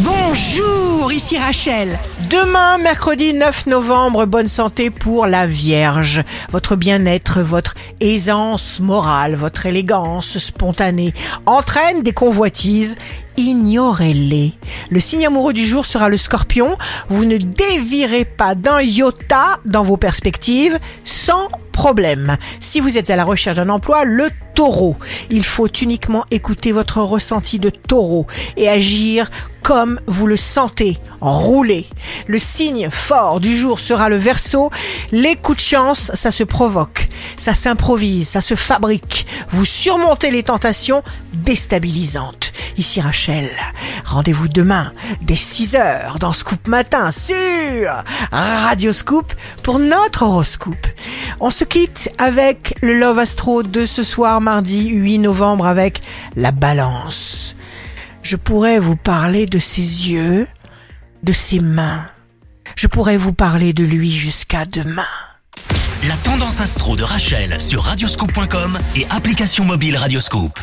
Bonjour, ici Rachel. Demain, mercredi 9 novembre, bonne santé pour la Vierge. Votre bien-être, votre aisance morale, votre élégance spontanée entraînent des convoitises. Ignorez-les. Le signe amoureux du jour sera le scorpion. Vous ne dévirez pas d'un iota dans vos perspectives sans problème. Si vous êtes à la recherche d'un emploi, le taureau. Il faut uniquement écouter votre ressenti de taureau et agir comme vous le sentez. Roulez. Le signe fort du jour sera le verso. Les coups de chance, ça se provoque, ça s'improvise, ça se fabrique. Vous surmontez les tentations déstabilisantes. Ici Rachel, rendez-vous demain dès 6h dans Scoop Matin sur Radio Scoop pour notre horoscope. On se quitte avec le Love Astro de ce soir mardi 8 novembre avec la balance. Je pourrais vous parler de ses yeux, de ses mains. Je pourrais vous parler de lui jusqu'à demain. La tendance astro de Rachel sur radioscope.com et application mobile Radioscope.